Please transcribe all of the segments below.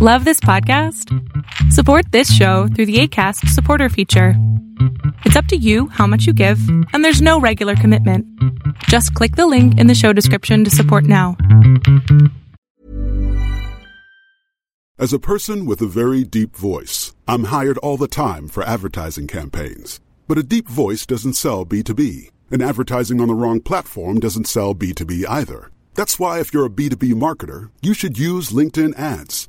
Love this podcast? Support this show through the ACAST supporter feature. It's up to you how much you give, and there's no regular commitment. Just click the link in the show description to support now. As a person with a very deep voice, I'm hired all the time for advertising campaigns. But a deep voice doesn't sell B2B, and advertising on the wrong platform doesn't sell B2B either. That's why, if you're a B2B marketer, you should use LinkedIn ads.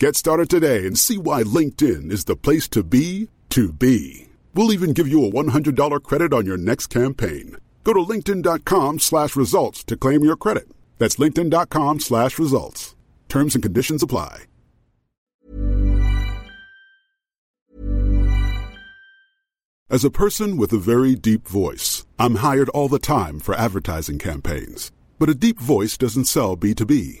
Get started today and see why LinkedIn is the place to be to be. We'll even give you a $100 credit on your next campaign. Go to linkedin.com slash results to claim your credit. That's linkedin.com slash results. Terms and conditions apply. As a person with a very deep voice, I'm hired all the time for advertising campaigns. But a deep voice doesn't sell B2B,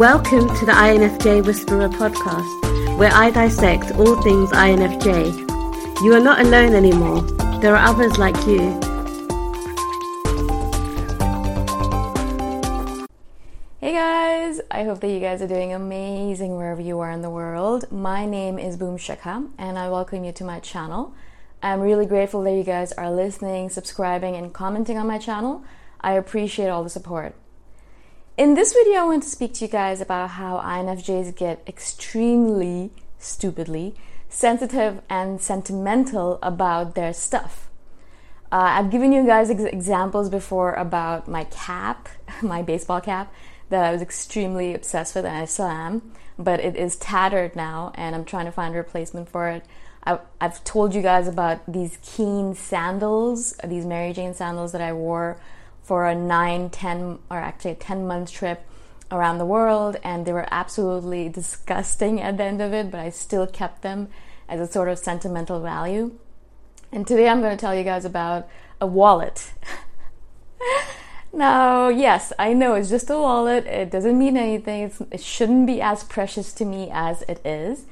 Welcome to the INFJ Whisperer podcast, where I dissect all things INFJ. You are not alone anymore. There are others like you. Hey guys, I hope that you guys are doing amazing wherever you are in the world. My name is Boom Shikha and I welcome you to my channel. I'm really grateful that you guys are listening, subscribing, and commenting on my channel. I appreciate all the support. In this video, I want to speak to you guys about how INFJs get extremely, stupidly sensitive and sentimental about their stuff. Uh, I've given you guys ex- examples before about my cap, my baseball cap, that I was extremely obsessed with, and I still am, but it is tattered now, and I'm trying to find a replacement for it. I've, I've told you guys about these Keen sandals, these Mary Jane sandals that I wore for a 9, 10, or actually a 10 month trip around the world, and they were absolutely disgusting at the end of it, but I still kept them as a sort of sentimental value. And today I'm going to tell you guys about a wallet. now, yes, I know it's just a wallet. It doesn't mean anything. It's, it shouldn't be as precious to me as it is.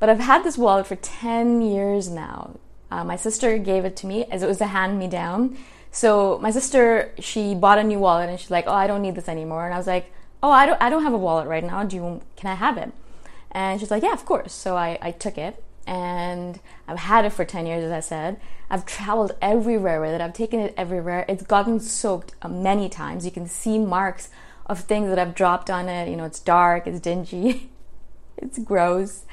But I've had this wallet for 10 years now. Uh, my sister gave it to me as it was a hand me down. So my sister, she bought a new wallet and she's like, "Oh, I don't need this anymore." And I was like, "Oh, I don't, I don't have a wallet right now. Do you, can I have it?" And she's like, "Yeah, of course." So I, I took it and I've had it for 10 years, as I said. I've traveled everywhere with it. I've taken it everywhere. It's gotten soaked uh, many times. You can see marks of things that I've dropped on it. You know, it's dark, it's dingy, it's gross.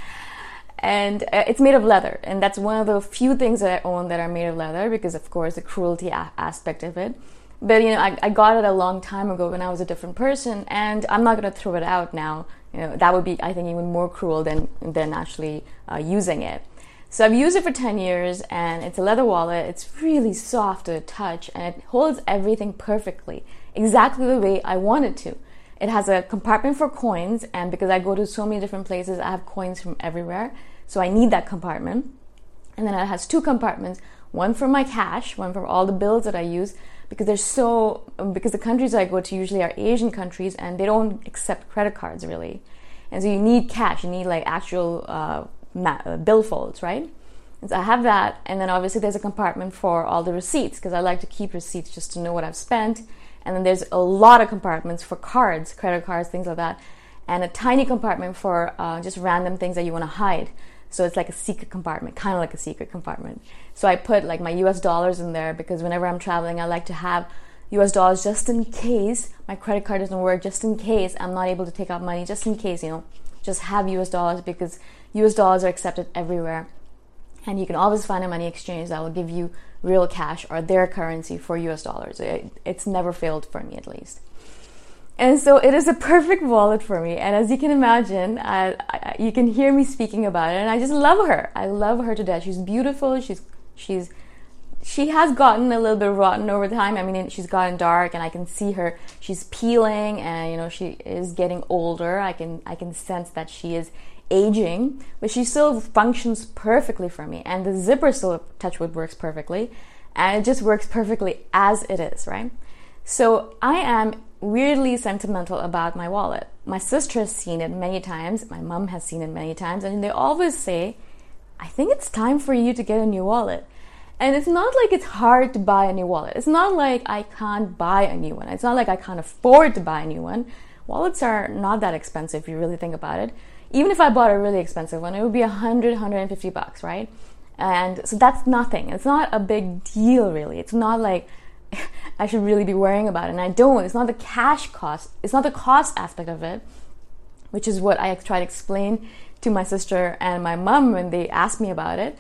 And uh, it's made of leather. And that's one of the few things that I own that are made of leather because, of course, the cruelty a- aspect of it. But, you know, I, I got it a long time ago when I was a different person. And I'm not going to throw it out now. You know, that would be, I think, even more cruel than, than actually uh, using it. So I've used it for 10 years and it's a leather wallet. It's really soft to the touch and it holds everything perfectly, exactly the way I want it to. It has a compartment for coins, and because I go to so many different places, I have coins from everywhere. So I need that compartment. And then it has two compartments one for my cash, one for all the bills that I use, because there's so, because the countries I go to usually are Asian countries and they don't accept credit cards really. And so you need cash, you need like actual uh, uh bill folds, right? And so I have that, and then obviously there's a compartment for all the receipts because I like to keep receipts just to know what I've spent and then there's a lot of compartments for cards, credit cards, things like that, and a tiny compartment for uh, just random things that you want to hide. So it's like a secret compartment, kind of like a secret compartment. So I put like my US dollars in there because whenever I'm traveling, I like to have US dollars just in case my credit card doesn't work, just in case I'm not able to take out money, just in case, you know, just have US dollars because US dollars are accepted everywhere. And you can always find a money exchange that will give you real cash or their currency for US dollars. It, it's never failed for me, at least. And so it is a perfect wallet for me. And as you can imagine, I, I, you can hear me speaking about it, and I just love her. I love her to death. She's beautiful. She's she's she has gotten a little bit rotten over time. I mean, she's gotten dark, and I can see her. She's peeling, and you know, she is getting older. I can I can sense that she is aging, but she still functions perfectly for me. And the zipper still, Touchwood, works perfectly. And it just works perfectly as it is, right? So I am weirdly sentimental about my wallet. My sister has seen it many times, my mom has seen it many times, and they always say, I think it's time for you to get a new wallet. And it's not like it's hard to buy a new wallet. It's not like I can't buy a new one. It's not like I can't afford to buy a new one. Wallets are not that expensive if you really think about it even if I bought a really expensive one, it would be 100, 150 bucks, right? And so that's nothing. It's not a big deal, really. It's not like I should really be worrying about it. And I don't. It's not the cash cost, it's not the cost aspect of it, which is what I try to explain to my sister and my mom when they ask me about it.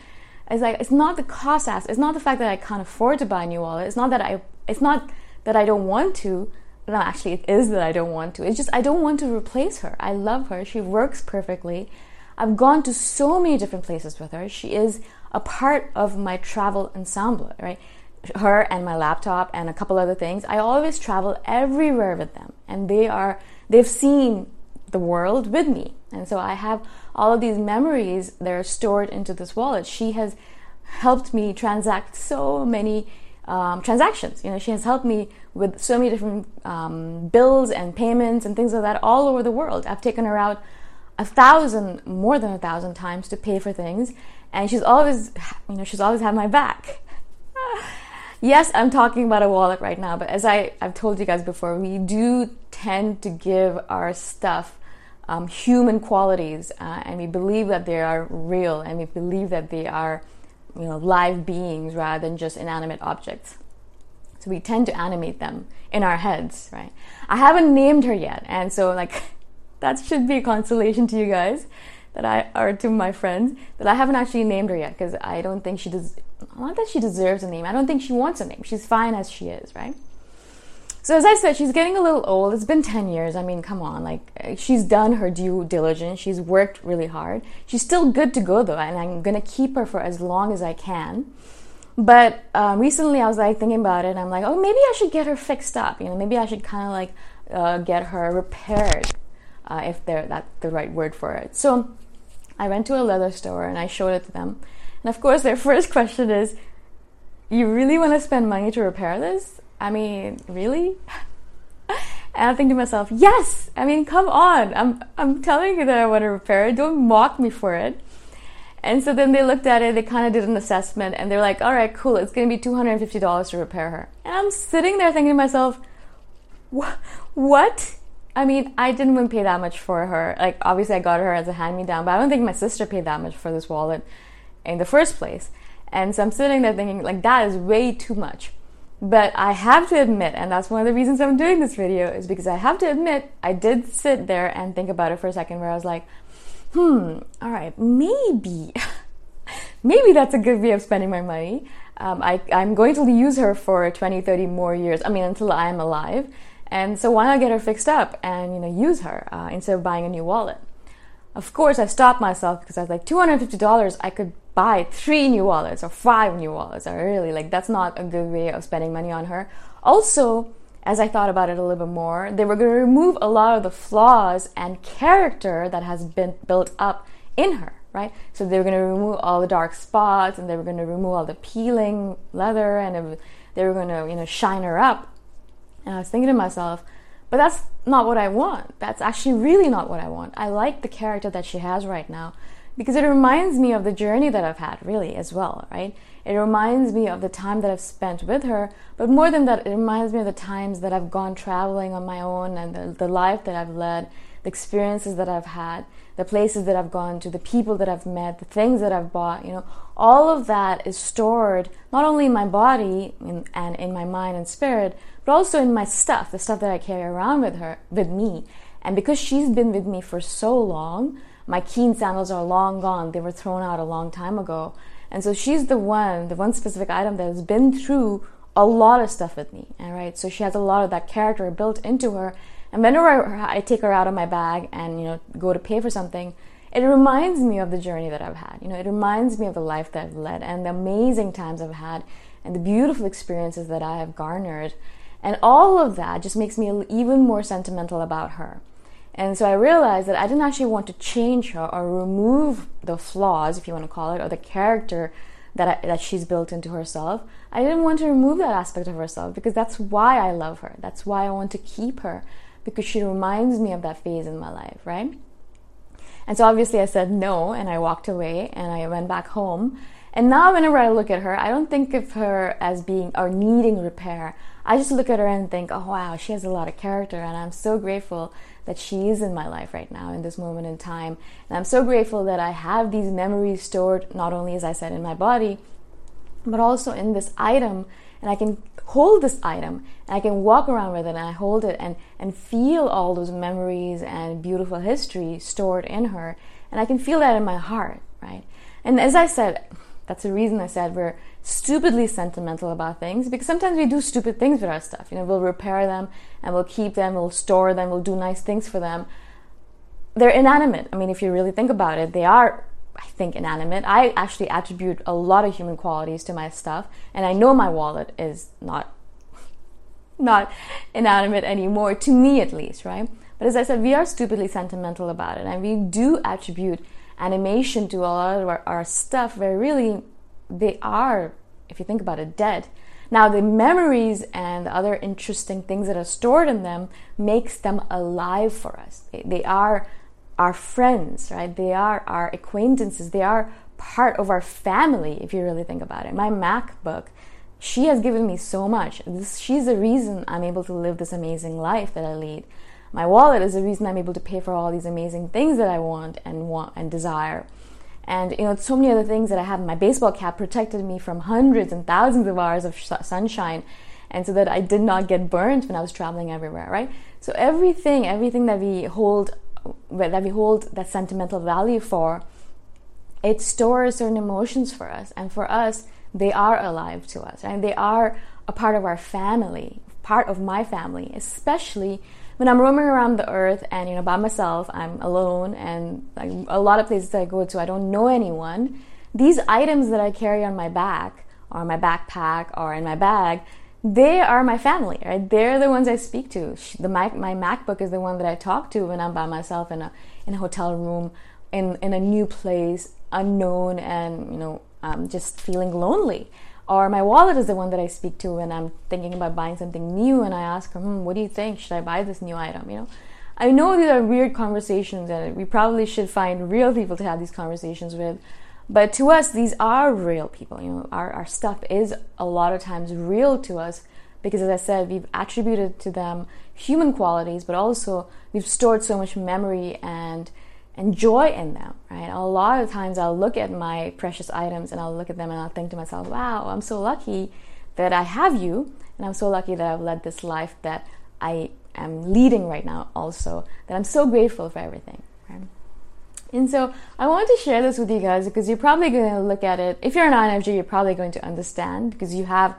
It's like, it's not the cost aspect. It's not the fact that I can't afford to buy a new wallet. It's not that I, it's not that I don't want to no, actually, it is that I don't want to. It's just I don't want to replace her. I love her. She works perfectly. I've gone to so many different places with her. She is a part of my travel ensemble, right? Her and my laptop and a couple other things. I always travel everywhere with them, and they are they've seen the world with me, and so I have all of these memories that are stored into this wallet. She has helped me transact so many um, transactions. You know, she has helped me with so many different um, bills and payments and things like that all over the world. I've taken her out a thousand, more than a thousand times to pay for things, and she's always, you know, she's always had my back. yes, I'm talking about a wallet right now, but as I, I've told you guys before, we do tend to give our stuff um, human qualities, uh, and we believe that they are real, and we believe that they are you know, live beings rather than just inanimate objects. So we tend to animate them in our heads, right? I haven't named her yet, and so like that should be a consolation to you guys that I or to my friends that I haven't actually named her yet because I don't think she does. Not that she deserves a name. I don't think she wants a name. She's fine as she is, right? So as I said, she's getting a little old. It's been 10 years. I mean, come on. Like she's done her due diligence. She's worked really hard. She's still good to go though, and I'm going to keep her for as long as I can. But um, recently I was like thinking about it and I'm like, "Oh, maybe I should get her fixed up. You know, maybe I should kind of like uh, get her repaired uh, if they're that's the right word for it." So I went to a leather store and I showed it to them. And of course, their first question is, "You really want to spend money to repair this?" I mean, really? And I think to myself, yes. I mean, come on. I'm I'm telling you that I want to repair it. Don't mock me for it. And so then they looked at it. They kind of did an assessment, and they're like, "All right, cool. It's going to be two hundred and fifty dollars to repair her." And I'm sitting there thinking to myself, "What? I mean, I didn't even pay that much for her. Like, obviously, I got her as a hand-me-down, but I don't think my sister paid that much for this wallet in the first place." And so I'm sitting there thinking, like, that is way too much. But I have to admit, and that's one of the reasons I'm doing this video, is because I have to admit, I did sit there and think about it for a second where I was like, hmm, all right, maybe, maybe that's a good way of spending my money. Um, I, I'm going to use her for 20, 30 more years, I mean, until I am alive. And so why not get her fixed up and, you know, use her uh, instead of buying a new wallet? Of course, I stopped myself because I was like, $250, I could buy three new wallets or five new wallets. I really, like, that's not a good way of spending money on her. Also, as I thought about it a little bit more, they were going to remove a lot of the flaws and character that has been built up in her, right? So they were going to remove all the dark spots and they were going to remove all the peeling leather and they were going to, you know, shine her up. And I was thinking to myself, but that's not what I want. That's actually really not what I want. I like the character that she has right now because it reminds me of the journey that I've had, really, as well, right? It reminds me of the time that I've spent with her, but more than that, it reminds me of the times that I've gone traveling on my own and the, the life that I've led, the experiences that I've had, the places that I've gone to, the people that I've met, the things that I've bought, you know, all of that is stored not only in my body and in my mind and spirit, but also in my stuff, the stuff that I carry around with her, with me. And because she's been with me for so long, my keen sandals are long gone. They were thrown out a long time ago. And so she's the one, the one specific item that has been through a lot of stuff with me. All right. So she has a lot of that character built into her. And whenever I take her out of my bag and, you know, go to pay for something, it reminds me of the journey that I've had. You know, it reminds me of the life that I've led and the amazing times I've had and the beautiful experiences that I have garnered. And all of that just makes me even more sentimental about her. And so I realized that I didn't actually want to change her or remove the flaws, if you want to call it, or the character that, I, that she's built into herself. I didn't want to remove that aspect of herself because that's why I love her. That's why I want to keep her because she reminds me of that phase in my life, right? And so obviously I said no and I walked away and I went back home. And now whenever I look at her, I don't think of her as being or needing repair. I just look at her and think, oh wow, she has a lot of character and I'm so grateful that she is in my life right now in this moment in time. And I'm so grateful that I have these memories stored not only, as I said, in my body, but also in this item. And I can hold this item and I can walk around with it and I hold it and, and feel all those memories and beautiful history stored in her. And I can feel that in my heart, right? And as I said, that's the reason I said we're stupidly sentimental about things because sometimes we do stupid things with our stuff. You know, we'll repair them and we'll keep them, we'll store them, we'll do nice things for them. They're inanimate. I mean, if you really think about it, they are, I think, inanimate. I actually attribute a lot of human qualities to my stuff, and I know my wallet is not not inanimate anymore, to me at least, right? But as I said, we are stupidly sentimental about it, and we do attribute animation to a lot of our, our stuff where really they are, if you think about it, dead. Now, the memories and the other interesting things that are stored in them makes them alive for us. They, are our friends, right? They are our acquaintances. They are part of our family, if you really think about it. My MacBook, she has given me so much. This, she's the reason I'm able to live this amazing life that I lead. My wallet is the reason I'm able to pay for all these amazing things that I want and want and desire. And you know, so many other things that I have. My baseball cap protected me from hundreds and thousands of hours of sunshine, and so that I did not get burnt when I was traveling everywhere. Right. So everything, everything that we hold, that we hold that sentimental value for, it stores certain emotions for us, and for us, they are alive to us, and they are a part of our family, part of my family, especially when I'm roaming around the earth and you know by myself, I'm alone, and like a lot of places I go to, I don't know anyone. These items that I carry on my back, or my backpack, or in my bag, they are my family, right? They're the ones I speak to. The my, my MacBook is the one that I talk to when I'm by myself in a in a hotel room, in in a new place, unknown, and you know, um, just feeling lonely. Or my wallet is the one that I speak to when I'm thinking about buying something new and I ask her, hmm, what do you think? Should I buy this new item? You know, I know these are weird conversations and we probably should find real people to have these conversations with. But to us, these are real people. You know, our, our stuff is a lot of times real to us because, as I said, we've attributed to them human qualities, but also we've stored so much memory and and joy in them, right? A lot of times I'll look at my precious items and I'll look at them and I'll think to myself, wow, I'm so lucky that I have you, and I'm so lucky that I've led this life that I am leading right now, also, that I'm so grateful for everything, right? And so I wanted to share this with you guys because you're probably going to look at it. If you're an INFJ, you're probably going to understand because you have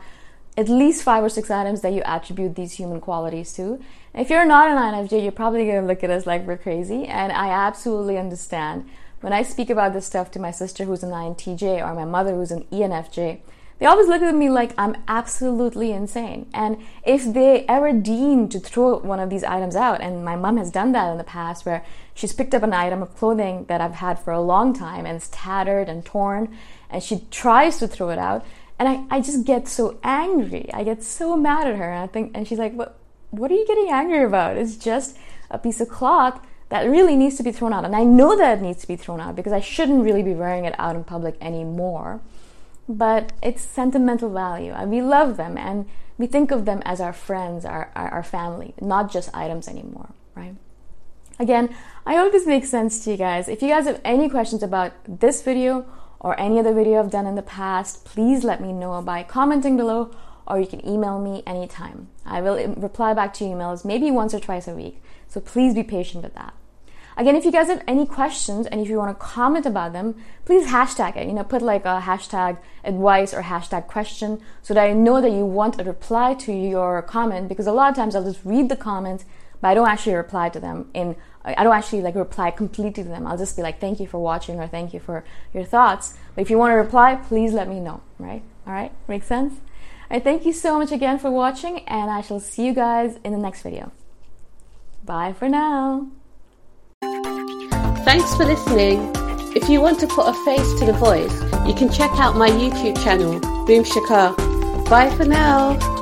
at least five or six items that you attribute these human qualities to. If you're not an INFJ, you're probably going to look at us like we're crazy, and I absolutely understand. When I speak about this stuff to my sister who's an INTJ or my mother who's an ENFJ, they always look at me like I'm absolutely insane. And if they ever deem to throw one of these items out, and my mom has done that in the past where she's picked up an item of clothing that I've had for a long time and it's tattered and torn, and she tries to throw it out, and I, I just get so angry. I get so mad at her, and I think, and she's like, "What? What are you getting angry about? It's just a piece of cloth that really needs to be thrown out." And I know that it needs to be thrown out because I shouldn't really be wearing it out in public anymore. But it's sentimental value, and we love them, and we think of them as our friends, our, our, our family, not just items anymore, right? Again, I hope this makes sense to you guys. If you guys have any questions about this video or any other video I've done in the past, please let me know by commenting below or you can email me anytime. I will reply back to emails maybe once or twice a week. So please be patient with that. Again, if you guys have any questions and if you want to comment about them, please hashtag it. You know, put like a hashtag advice or hashtag question so that I know that you want a reply to your comment because a lot of times I'll just read the comments, but I don't actually reply to them in I don't actually like reply completely to them. I'll just be like, thank you for watching or thank you for your thoughts. But if you want to reply, please let me know, right? All right, makes sense? Right, thank you so much again for watching, and I shall see you guys in the next video. Bye for now. Thanks for listening. If you want to put a face to the voice, you can check out my YouTube channel, Boom Shikha. Bye for now.